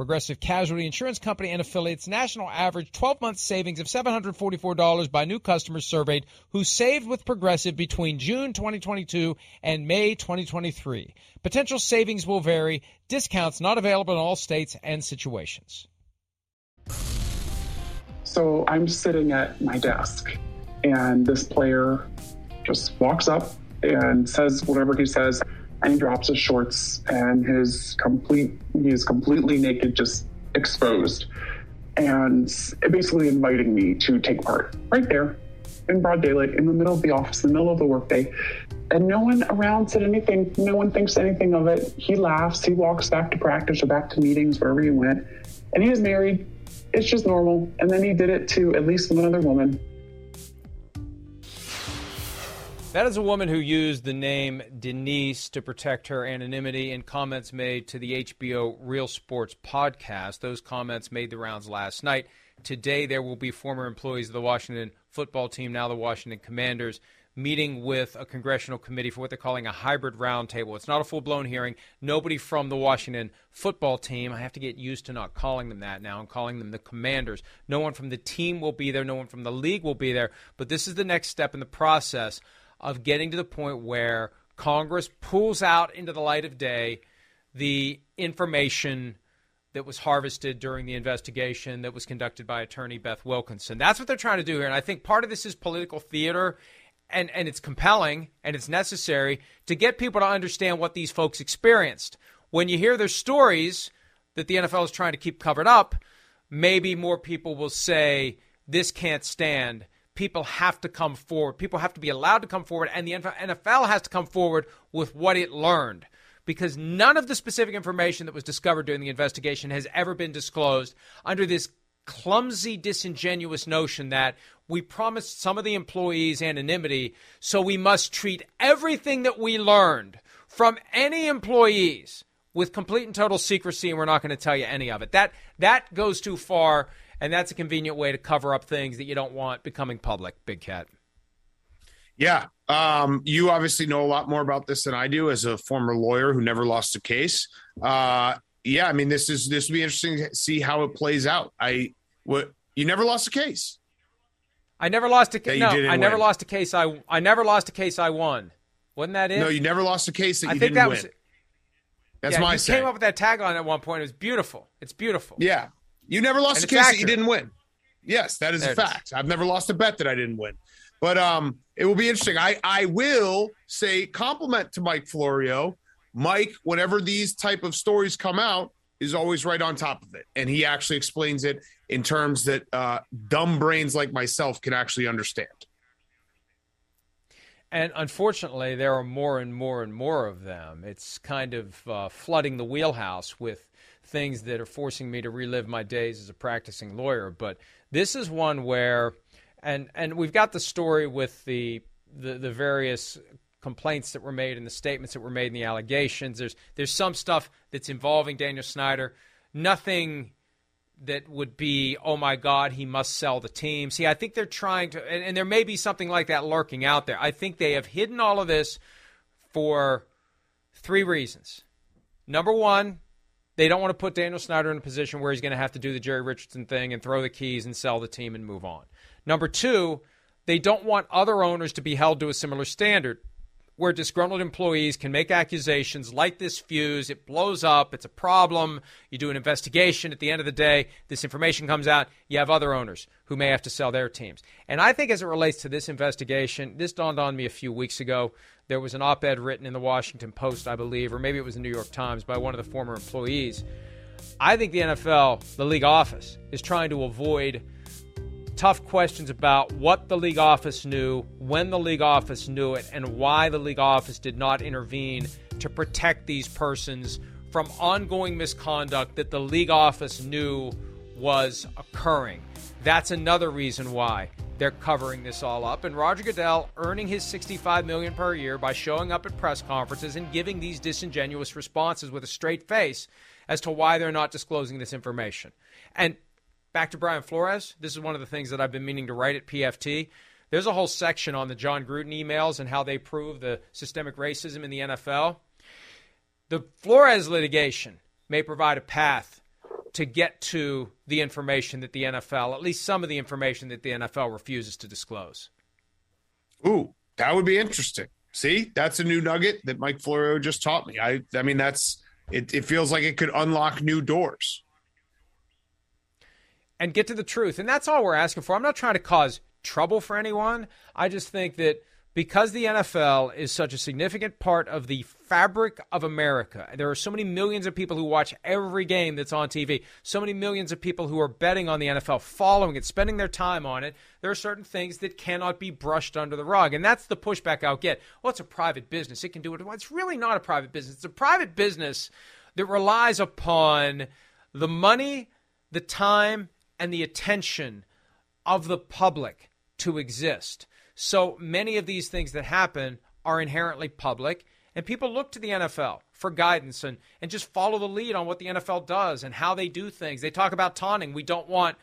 Progressive Casualty Insurance Company and affiliates national average 12 month savings of $744 by new customers surveyed who saved with Progressive between June 2022 and May 2023. Potential savings will vary. Discounts not available in all states and situations. So I'm sitting at my desk, and this player just walks up and says whatever he says, and he drops his shorts and his complete he is completely naked, just exposed, and basically inviting me to take part right there in broad daylight in the middle of the office, in the middle of the workday. And no one around said anything. No one thinks anything of it. He laughs. He walks back to practice or back to meetings, wherever he went. And he is married it's just normal. And then he did it to at least one other woman. That is a woman who used the name Denise to protect her anonymity in comments made to the HBO Real Sports podcast. Those comments made the rounds last night. Today, there will be former employees of the Washington football team, now the Washington Commanders, meeting with a congressional committee for what they're calling a hybrid roundtable. It's not a full blown hearing. Nobody from the Washington football team, I have to get used to not calling them that now. I'm calling them the commanders. No one from the team will be there. No one from the league will be there. But this is the next step in the process of getting to the point where Congress pulls out into the light of day the information that was harvested during the investigation that was conducted by attorney Beth Wilkinson. That's what they're trying to do here. And I think part of this is political theater and, and it's compelling and it's necessary to get people to understand what these folks experienced. When you hear their stories that the NFL is trying to keep covered up, maybe more people will say, This can't stand. People have to come forward. People have to be allowed to come forward, and the NFL has to come forward with what it learned. Because none of the specific information that was discovered during the investigation has ever been disclosed under this clumsy, disingenuous notion that we promised some of the employees anonymity, so we must treat everything that we learned from any employees with complete and total secrecy, and we're not going to tell you any of it. That that goes too far, and that's a convenient way to cover up things that you don't want becoming public. Big cat. Yeah, um, you obviously know a lot more about this than I do as a former lawyer who never lost a case. Uh, yeah, I mean, this is this will be interesting to see how it plays out. I what you never lost a case. I never lost a case. No, I never win. lost a case. I I never lost a case. I won. Wasn't that it? No, you never lost a case that you I think didn't that win. Was, That's yeah, my. You say. came up with that tagline at one point. It was beautiful. It's beautiful. Yeah, you never lost and a case accurate. that you didn't win. Yes, that is there a fact. Is. I've never lost a bet that I didn't win. But um, it will be interesting. I I will say compliment to Mike Florio. Mike, whenever these type of stories come out, is always right on top of it, and he actually explains it in terms that uh, dumb brains like myself can actually understand. And unfortunately, there are more and more and more of them. It's kind of uh, flooding the wheelhouse with things that are forcing me to relive my days as a practicing lawyer. But this is one where, and and we've got the story with the the, the various complaints that were made and the statements that were made and the allegations. There's there's some stuff that's involving Daniel Snyder. Nothing that would be, oh my God, he must sell the team. See, I think they're trying to, and, and, there may be something like that lurking out there. I think they have hidden all of this for three reasons. Number one, they don't want to put Daniel Snyder in a position where he's going to have to do the Jerry Richardson thing and throw the keys and sell the team and move on. Number two, they don't want other owners to be held to a similar standard where disgruntled employees can make accusations, light this fuse, it blows up, it's a problem, you do an investigation, at the end of the day, this information comes out, you have other owners who may have to sell their teams. And I think as it relates to this investigation, this dawned on me a few weeks ago. There was an op ed written in the Washington Post, I believe, or maybe it was the New York Times by one of the former employees. I think the NFL, the league office, is trying to avoid tough questions about what the league office knew, when the league office knew it, and why the league office did not intervene to protect these persons from ongoing misconduct that the league office knew was occurring. That's another reason why they're covering this all up. And Roger Goodell earning his 65 million per year by showing up at press conferences and giving these disingenuous responses with a straight face as to why they're not disclosing this information. And back to Brian Flores, this is one of the things that I've been meaning to write at PFT. There's a whole section on the Jon Gruden emails and how they prove the systemic racism in the NFL. The Flores litigation may provide a path to get to the information that the NFL, at least some of the information that the NFL refuses to disclose. Ooh, that would be interesting. See, that's a new nugget that Mike Florio just taught me. I, I mean, that's it. It feels like it could unlock new doors and get to the truth. And that's all we're asking for. I'm not trying to cause trouble for anyone. I just think that because the NFL is such a significant part of the fabric of America, there are so many millions of people who watch every game that's on TV, so many millions of people who are betting on the NFL, following it, spending their time on it. There are certain things that cannot be brushed under the rug. And that's the pushback I'll get. Well, it's a private business. It can do it. It's really not a private business. It's a private business that relies upon the money, the time, and the attention of the public to exist. So many of these things that happen are inherently public, and people look to the NFL for guidance and, and just follow the lead on what the NFL does and how they do things. They talk about taunting. We don't want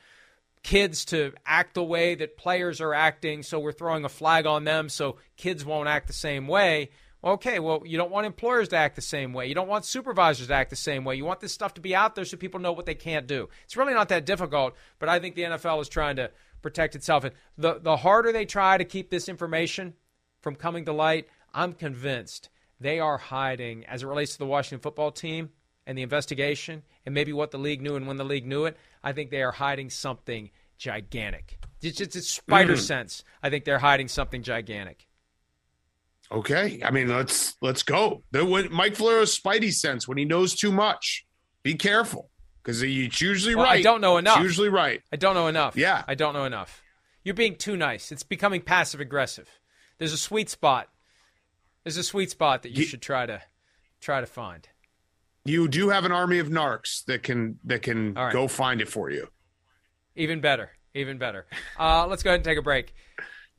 kids to act the way that players are acting, so we're throwing a flag on them so kids won't act the same way. Okay, well, you don't want employers to act the same way. You don't want supervisors to act the same way. You want this stuff to be out there so people know what they can't do. It's really not that difficult, but I think the NFL is trying to protect itself. And the, the harder they try to keep this information from coming to light, I'm convinced they are hiding as it relates to the Washington football team and the investigation and maybe what the league knew and when the league knew it. I think they are hiding something gigantic. It's just it's spider mm. sense. I think they're hiding something gigantic. Okay, I mean let's let's go. The, when Mike Florio's spidey sense when he knows too much, be careful because he's usually well, right. I don't know enough. It's usually right. I don't know enough. Yeah, I don't know enough. You're being too nice. It's becoming passive aggressive. There's a sweet spot. There's a sweet spot that you, you should try to try to find. You do have an army of narcs that can that can right. go find it for you. Even better. Even better. Uh, let's go ahead and take a break.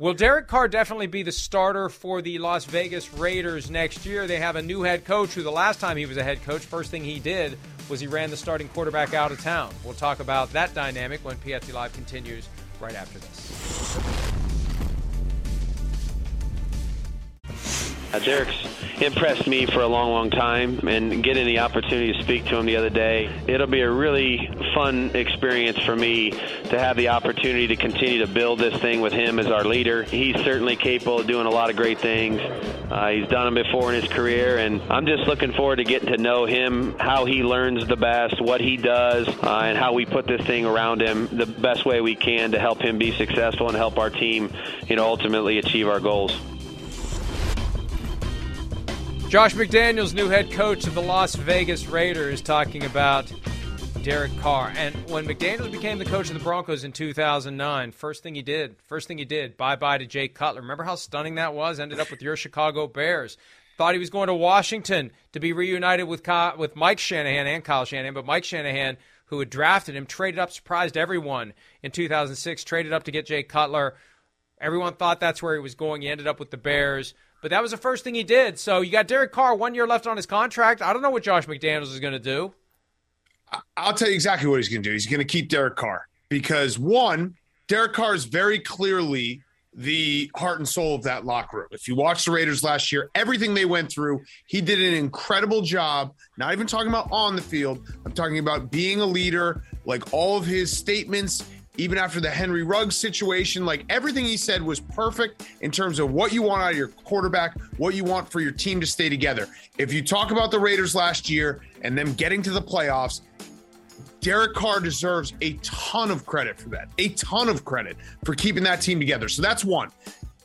Will Derek Carr definitely be the starter for the Las Vegas Raiders next year? They have a new head coach who, the last time he was a head coach, first thing he did was he ran the starting quarterback out of town. We'll talk about that dynamic when PFT Live continues right after this. Derek's impressed me for a long, long time, and getting the opportunity to speak to him the other day, it'll be a really fun experience for me to have the opportunity to continue to build this thing with him as our leader. He's certainly capable of doing a lot of great things. Uh, he's done them before in his career, and I'm just looking forward to getting to know him, how he learns the best, what he does, uh, and how we put this thing around him the best way we can to help him be successful and help our team, you know, ultimately achieve our goals. Josh McDaniels, new head coach of the Las Vegas Raiders, talking about Derek Carr. And when McDaniels became the coach of the Broncos in 2009, first thing he did, first thing he did, bye bye to Jay Cutler. Remember how stunning that was? Ended up with your Chicago Bears. Thought he was going to Washington to be reunited with Kyle, with Mike Shanahan and Kyle Shanahan, but Mike Shanahan, who had drafted him, traded up, surprised everyone in 2006, traded up to get Jay Cutler. Everyone thought that's where he was going. He ended up with the Bears. But that was the first thing he did. So you got Derek Carr, one year left on his contract. I don't know what Josh McDaniels is going to do. I'll tell you exactly what he's going to do. He's going to keep Derek Carr because one, Derek Carr is very clearly the heart and soul of that locker room. If you watch the Raiders last year, everything they went through, he did an incredible job. Not even talking about on the field, I'm talking about being a leader, like all of his statements even after the Henry Ruggs situation. Like everything he said was perfect in terms of what you want out of your quarterback, what you want for your team to stay together. If you talk about the Raiders last year and them getting to the playoffs, Derek Carr deserves a ton of credit for that, a ton of credit for keeping that team together. So that's one.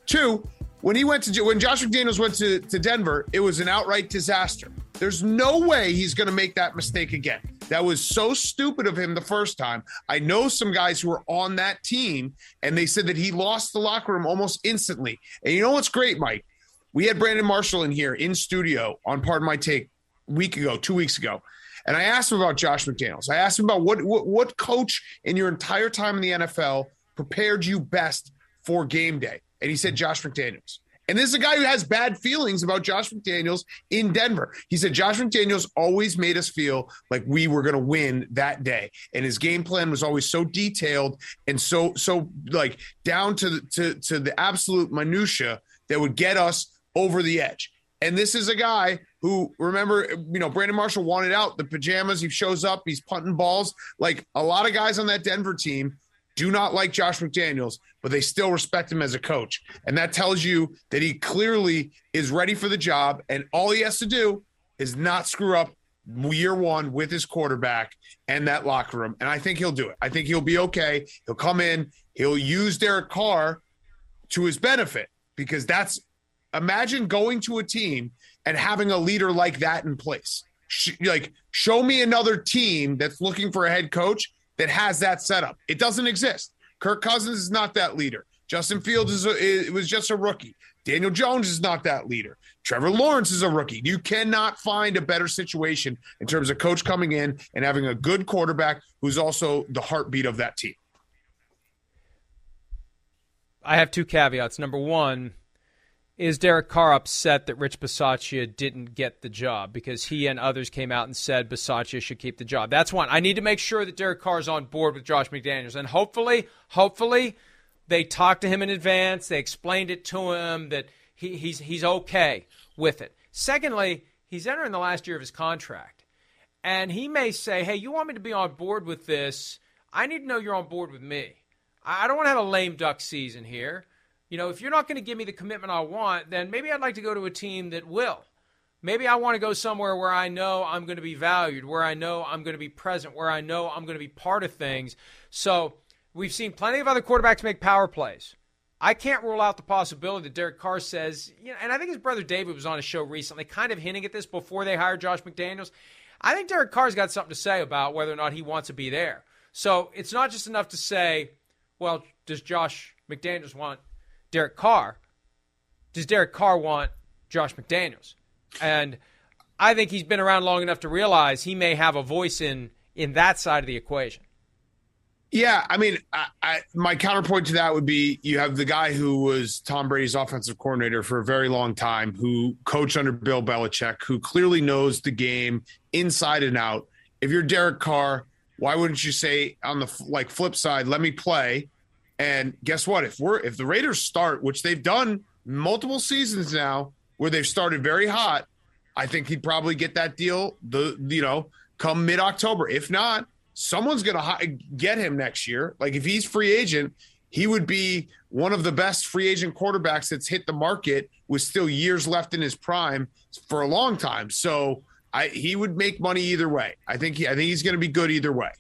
Two, when he went to when Josh McDaniels went to, to Denver, it was an outright disaster. There's no way he's going to make that mistake again. That was so stupid of him the first time. I know some guys who were on that team, and they said that he lost the locker room almost instantly. And you know what's great, Mike? We had Brandon Marshall in here in studio on Pardon My Take week ago, two weeks ago. And I asked him about Josh McDaniels. I asked him about what, what, what coach in your entire time in the NFL prepared you best for game day. And he said Josh McDaniels. And this is a guy who has bad feelings about Josh McDaniels in Denver. He said Josh McDaniels always made us feel like we were going to win that day, and his game plan was always so detailed and so so like down to the, to to the absolute minutia that would get us over the edge. And this is a guy who, remember, you know, Brandon Marshall wanted out the pajamas. He shows up, he's punting balls. Like a lot of guys on that Denver team do not like Josh McDaniels, but they still respect him as a coach. And that tells you that he clearly is ready for the job. And all he has to do is not screw up year one with his quarterback and that locker room. And I think he'll do it. I think he'll be okay. He'll come in, he'll use Derek Carr to his benefit because that's imagine going to a team and having a leader like that in place. like, show me another team that's looking for a head coach that has that setup. It doesn't exist. Kirk Cousins is not that leader. Justin Fields is a, was just a rookie. Daniel Jones is not that leader. Trevor Lawrence is a rookie. You cannot find a better situation in terms of coach coming in and having a good quarterback who's also the heartbeat of that team. I have two caveats. Number one, is Derek Carr upset that Rich Bisaccia didn't get the job because he and others came out and said Bisaccia should keep the job? That's one. I need to make sure that Derek Carr is on board with Josh McDaniels, and hopefully, hopefully, they talked to him in advance. They explained it to him that he, he's he's okay with it. Secondly, he's entering the last year of his contract, and he may say, "Hey, you want me to be on board with this? I need to know you're on board with me. I don't want to have a lame duck season here." You know, if you're not going to give me the commitment I want, then maybe I'd like to go to a team that will. Maybe I want to go somewhere where I know I'm going to be valued, where I know I'm going to be present, where I know I'm going to be part of things. So we've seen plenty of other quarterbacks make power plays. I can't rule out the possibility that Derek Carr says, you know, and I think his brother David was on a show recently, kind of hinting at this before they hired Josh McDaniels. I think Derek Carr's got something to say about whether or not he wants to be there. So it's not just enough to say, well, does Josh McDaniels want Derek Carr. Does Derek Carr want Josh McDaniels? And I think he's been around long enough to realize he may have a voice in in that side of the equation. Yeah, I mean, I, I, my counterpoint to that would be you have the guy who was Tom Brady's offensive coordinator for a very long time, who coached under Bill Belichick, who clearly knows the game inside and out. If you're Derek Carr, why wouldn't you say on the like flip side, let me play and guess what? If we're if the Raiders start, which they've done multiple seasons now, where they've started very hot, I think he'd probably get that deal. The you know come mid October. If not, someone's going to get him next year. Like if he's free agent, he would be one of the best free agent quarterbacks that's hit the market with still years left in his prime for a long time. So I he would make money either way. I think he I think he's going to be good either way.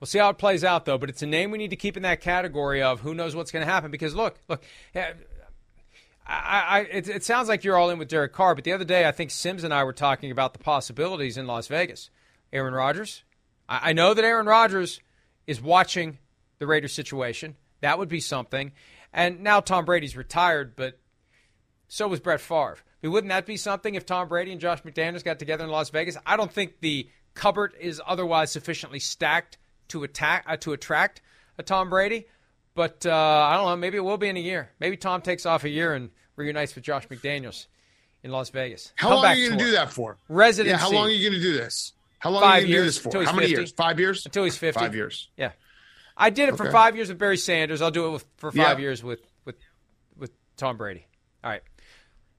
We'll see how it plays out, though. But it's a name we need to keep in that category of who knows what's going to happen. Because look, look, I, I, it, it, sounds like you're all in with Derek Carr. But the other day, I think Simms and I were talking about the possibilities in Las Vegas. Aaron Rodgers. I, I know that Aaron Rodgers is watching the Raiders situation. That would be something. And now Tom Brady's retired, but so was Brett Favre. I mean, wouldn't that be something if Tom Brady and Josh McDaniels got together in Las Vegas? I don't think the cupboard is otherwise sufficiently stacked to attack uh, to attract a Tom Brady. But uh, I don't know. Maybe it will be in a year. Maybe Tom takes off a year and reunites with Josh McDaniels in Las Vegas. How Come long are you going to do that for? Residency. Yeah, how long are you going to do this? How long five are you years, do this for? How many 50. years? Five years? Until he's 50. Five years. Yeah. I did it for five years with Barry Sanders. I'll do it with, for five Yeah. years with, with, with Tom Brady. All right.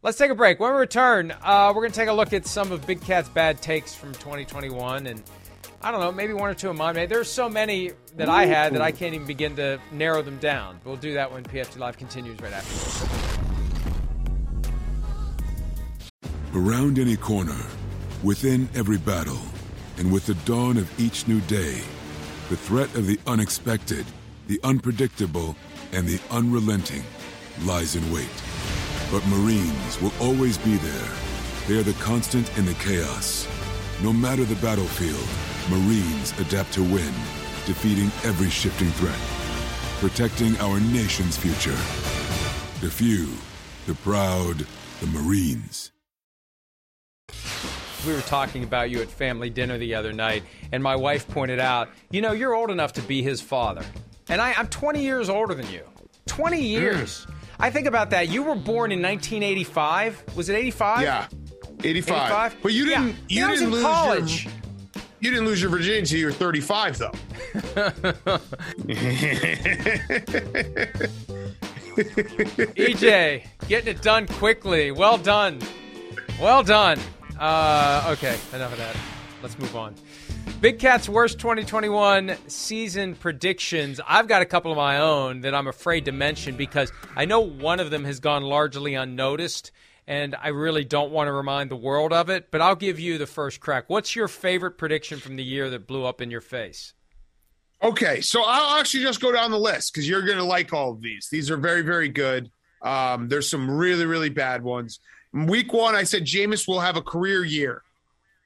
Let's take a break. When we return, uh, we're going to take a look at some of Big Cat's bad takes from 2021. And I don't know, maybe one or two of mine. Maybe There's so many that I had that I can't even begin to narrow them down. We'll do that when PFT Live continues right after this. Around any corner, within every battle, and with the dawn of each new day, the threat of the unexpected, the unpredictable, and the unrelenting lies in wait. But Marines will always be there. They are the constant in the chaos. No matter the battlefield, Marines adapt to win, defeating every shifting threat, protecting our nation's future. The few, the proud, the Marines. We were talking about you at family dinner the other night, and my wife pointed out, you know, you're old enough to be his father. And I, I'm 20 years older than you. 20 years. I think about that. You were born in 1985. Was it 85? Yeah. 85. 85? But you didn't Yeah. you I was didn't in lose college. your you didn't lose your virginity until you were 35 though. EJ, getting it done quickly. Well done. Well done. Uh, okay, enough of that. Let's move on. Big Cat's worst 2021 season predictions. I've got a couple of my own that I'm afraid to mention because I know one of them has gone largely unnoticed, and I really don't want to remind the world of it, but I'll give you the first crack. What's your favorite prediction from the year that blew up in your face? Okay, so I'll actually just go down the list because you're going to like all of these. These are very, very good. Um, there's some really, really bad ones. In week one, I said Jameis will have a career year.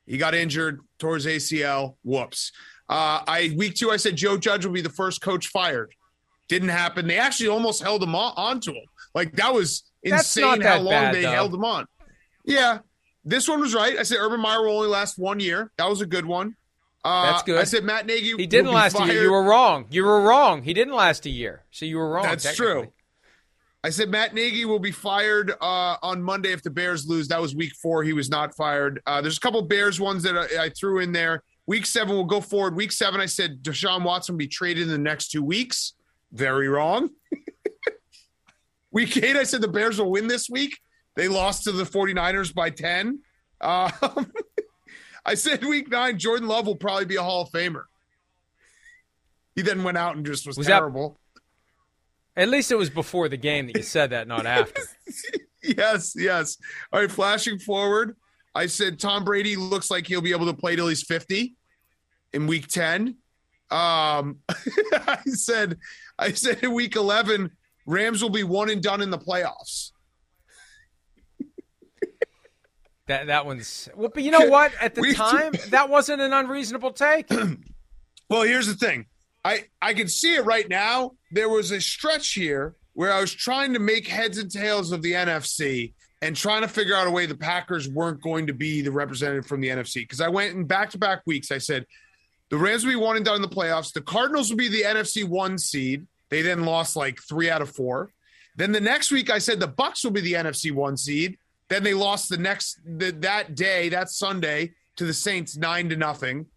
He got injured towards ACL. Whoops. Uh, I week two, I said Joe Judge will be the first coach fired. Didn't happen. They actually almost held him on onto him. Like that was insane not how long bad, they though. held him on. Yeah, this one was right. I said Urban Meyer will only last one year. That was a good one. Uh, That's good. I said Matt Nagy. He didn't last a year. You were wrong. You were wrong. He didn't last a year. So you were wrong. That's true. I said Matt Nagy will be fired uh, on Monday if the Bears lose. That was week four. He was not fired. Uh, there's a couple Bears ones that I, I threw in there. Week seven will go forward. Week seven, I said Deshaun Watson will be traded in the next two weeks. Very wrong. week eight, I said the Bears will win this week. They lost to the 49ers by 10. Um, I said week nine, Jordan Love will probably be a Hall of Famer. He then went out and just was, Was that- terrible. At least it was before the game that you said that, not after. yes, yes. All right, flashing forward, I said Tom Brady looks like he'll be able to play till he's 50 in week 10. Um I said I said in week 11 Rams will be one and done in the playoffs. That that one's well, but you know what? At the We- time, that wasn't an unreasonable take. Well, here's the thing. I I can see it right now. There was a stretch here where I was trying to make heads and tails of the NFC and trying to figure out a way the Packers weren't going to be the representative from the NFC because I went in back-to-back weeks. I said the Rams will be one and done in the playoffs. The Cardinals will be the NFC one seed. They then lost like three out of four. Then the next week I said the Bucs will be the NFC one seed. Then they lost the next the, that day, that Sunday, to the Saints nine to nothing.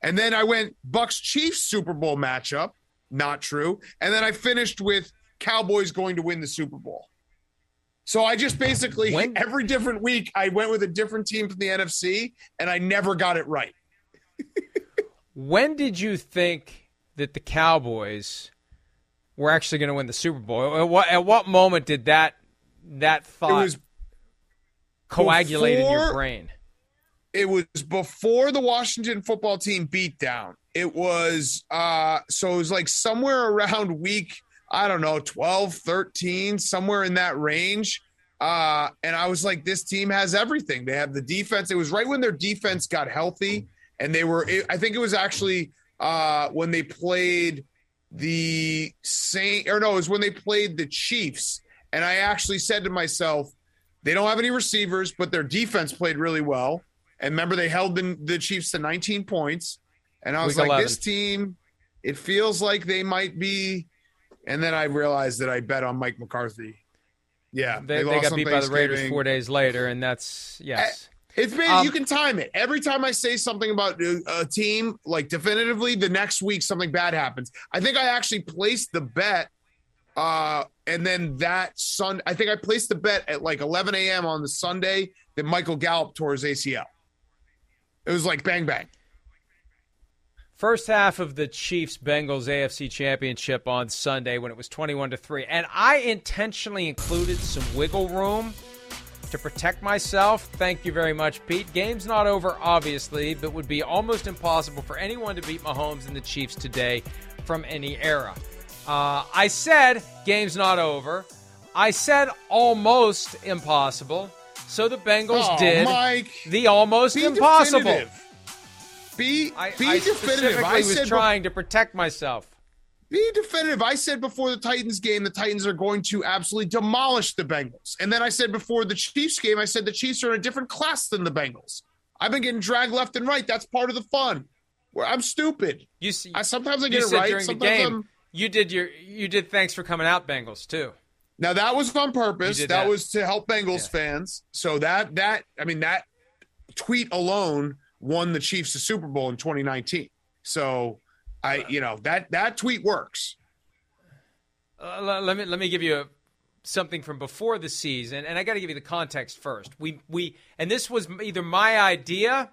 And then I went Bucs Chiefs Super Bowl matchup. Not true. And then I finished with Cowboys going to win the Super Bowl. So I just basically When- every different week I went with a different team from the NFC and I never got it right. when did you think that the Cowboys were actually going to win the Super Bowl? At what, at what moment did that that thought coagulate in your brain? it was before the Washington football team beat down. It was uh so it was like somewhere around week I don't know 12, 13, somewhere in that range. Uh and I was like this team has everything. They have the defense. It was right when their defense got healthy and they were it, I think it was actually uh when they played the Saint or no, it was when they played the Chiefs and I actually said to myself they don't have any receivers, but their defense played really well. And remember, they held the, the Chiefs to 19 points. And I was Week like, 11. this team, it feels like they might be. And then I realized that I bet on Mike McCarthy. Yeah, They, they, lost got beat by the Raiders four days later, and that's yes. It's been um, you can time it. Every time I say something about a team, like definitively, the next week something bad happens. I think I actually placed the bet, uh, and then that Sun. I think I placed the bet at like 11 a.m. on the Sunday that Michael Gallup tore his ACL. It was like bang bang. First half of the Chiefs Bengals AFC Championship on Sunday when it was 21 to 3. And I intentionally included some wiggle room to protect myself. Thank you very much, Pete. Game's not over, obviously, but would be almost impossible for anyone to beat Mahomes and the Chiefs today from any era. Uh, I said game's not over. I said almost impossible. So the Bengals oh, did Mike, the almost impossible. Definitive. Be I, be I definitive. I was trying to protect myself. Be definitive. I said before the Titans game, the Titans are going to absolutely demolish the Bengals. And then I said before the Chiefs game, I said the Chiefs are in a different class than the Bengals. I've been getting dragged left and right. That's part of the fun. Where I'm stupid. You see, I, sometimes I get it right. During sometimes the game, I'm, you did your you did. Thanks for coming out, Bengals too. Now that was on purpose. That, that, was to help Bengals yeah. fans. So that that I mean that tweet alone won the Chiefs the Super Bowl in 2019. So I, you know, that that tweet works. Uh, let me let me give you a, something from before the season, and I got to give you the context first. We we and this was either my idea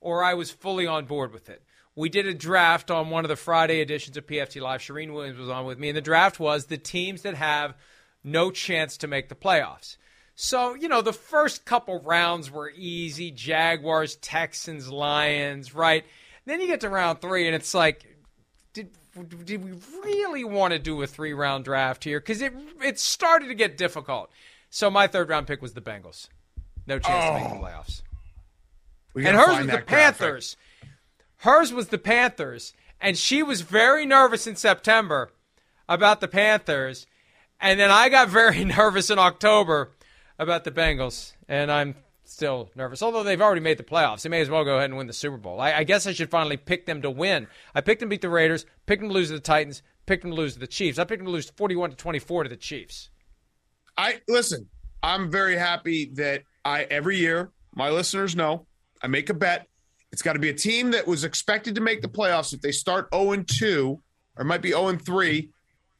or I was fully on board with it. We did a draft on one of the Friday editions of PFT Live. Charean Williams was on with me, and the draft was the teams that have no chance to make the playoffs. So, you know, the first couple rounds were easy Jaguars, Texans, Lions, right? Then you get to round three, and it's like, did, we really want to do a three round draft here? Because it, it started to get difficult. So, my third round pick was the Bengals. No chance oh. to make the playoffs. And hers was the Panthers. Hers was the Panthers. And she was very nervous in September about the Panthers. And then I got very nervous in October about the Bengals, and I'm still nervous. Although they've already made the playoffs, they may as well go ahead and win the Super Bowl. I, I guess I should finally pick them to win. I picked them to beat the Raiders, picked them to lose to the Titans, picked them to lose to the Chiefs. I picked them to lose 41 to 24 to the Chiefs. I listen. I'm very happy that I every year my listeners know I make a bet. It's got to be a team that was expected to make the playoffs. If they start 0 2 or might be 0 3,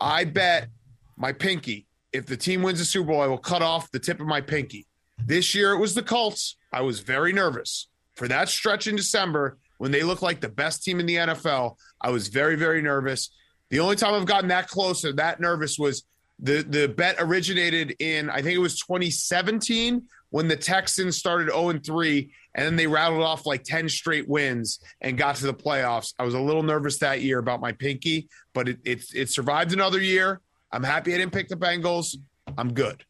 I bet my pinky if the team wins the Super Bowl, I will cut off the tip of my pinky. This year it was the Colts. I was very nervous for that stretch in December when they looked like the best team in the NFL. I was very, very nervous. The only time I've gotten that close or that nervous was the the bet originated in I think it was 2017 when the Texans started 0 3 and then they rattled off like 10 straight wins and got to the playoffs. I was a little nervous that year about my pinky, but it it, it survived another year. I'm happy I didn't pick the Bengals. I'm good.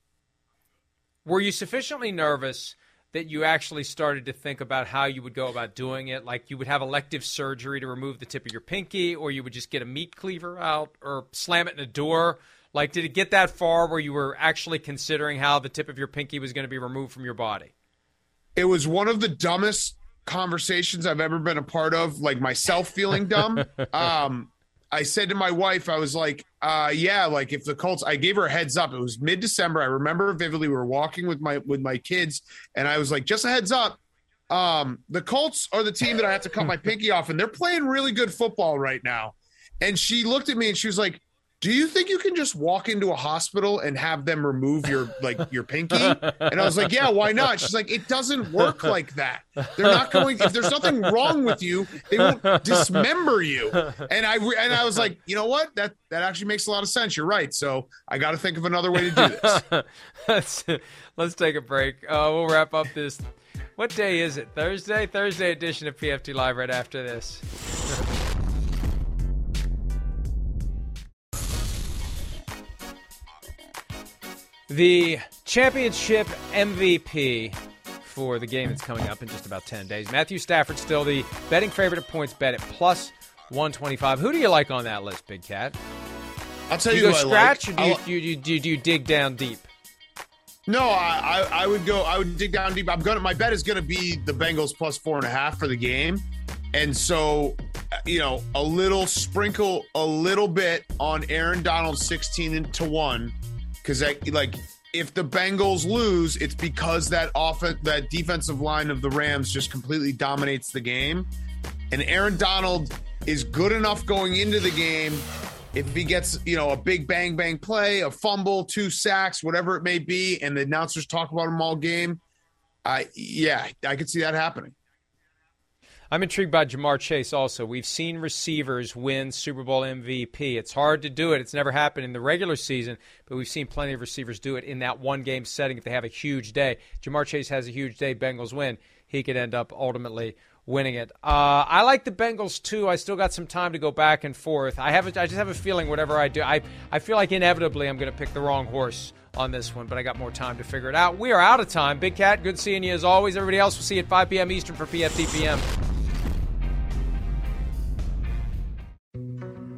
Were you sufficiently nervous that you actually started to think about how you would go about doing it? Like you would have elective surgery to remove the tip of your pinky, or you would just get a meat cleaver out or slam it in a door? Like, did it get that far where you were actually considering how the tip of your pinky was going to be removed from your body? It was one of the dumbest conversations I've ever been a part of, like myself feeling dumb. um, I said to my wife, I was like, uh, yeah, like if the Colts, I gave her a heads up. It was mid December. I remember vividly. We were walking with my with my kids, and I was like, just a heads up. Um, the Colts are the team that I have to cut my pinky off, and they're playing really good football right now. And she looked at me and she was like, do you think you can just walk into a hospital and have them remove your like your pinky? And i was like yeah why not? She's like it doesn't work like that. They're not going if there's nothing wrong with you they won't dismember you. And i and i was like you know what? That that actually makes a lot of sense. You're right. So i got to think of another way to do this. Let's let's take a break. Uh, we'll wrap up this what day is it? Thursday? Thursday edition of pft live right after this The championship MVP for the game that's coming up in just about 10 days. Matthew Stafford still the betting favorite at PointsBet at plus 125. Who do you like on that list, Big Cat? I'll tell do you, you go scratch like. or do you, you, you, do you dig down deep? No, I, I, I would go. I would dig down deep. I'm gonna. My bet is gonna be the Bengals plus four and a half for the game, and so uh, you know a little sprinkle a little bit on Aaron Donald 16 to one because like if the Bengals lose, it's because that offense, that defensive line of the Rams just completely dominates the game. And Aaron Donald is good enough going into the game. If he gets, you know, a big bang bang play, a fumble, two sacks, whatever it may be, and the announcers talk about him all game, I yeah, I could see that happening. I'm intrigued by Ja'Marr Chase also. We've seen receivers win Super Bowl MVP. It's hard to do it. It's never happened in the regular season, but we've seen plenty of receivers do it in that one game setting if they have a huge day. Ja'Marr Chase has a huge day, Bengals win. He could end up ultimately winning it. Uh, I like the Bengals too. I still got some time to go back and forth. I have a, I just have a feeling whatever I do, I I feel like inevitably I'm going to pick the wrong horse on this one, but I got more time to figure it out. We are out of time. Big Cat, good seeing you as always. Everybody else, we'll see you at 5 p.m. Eastern for PFTPM.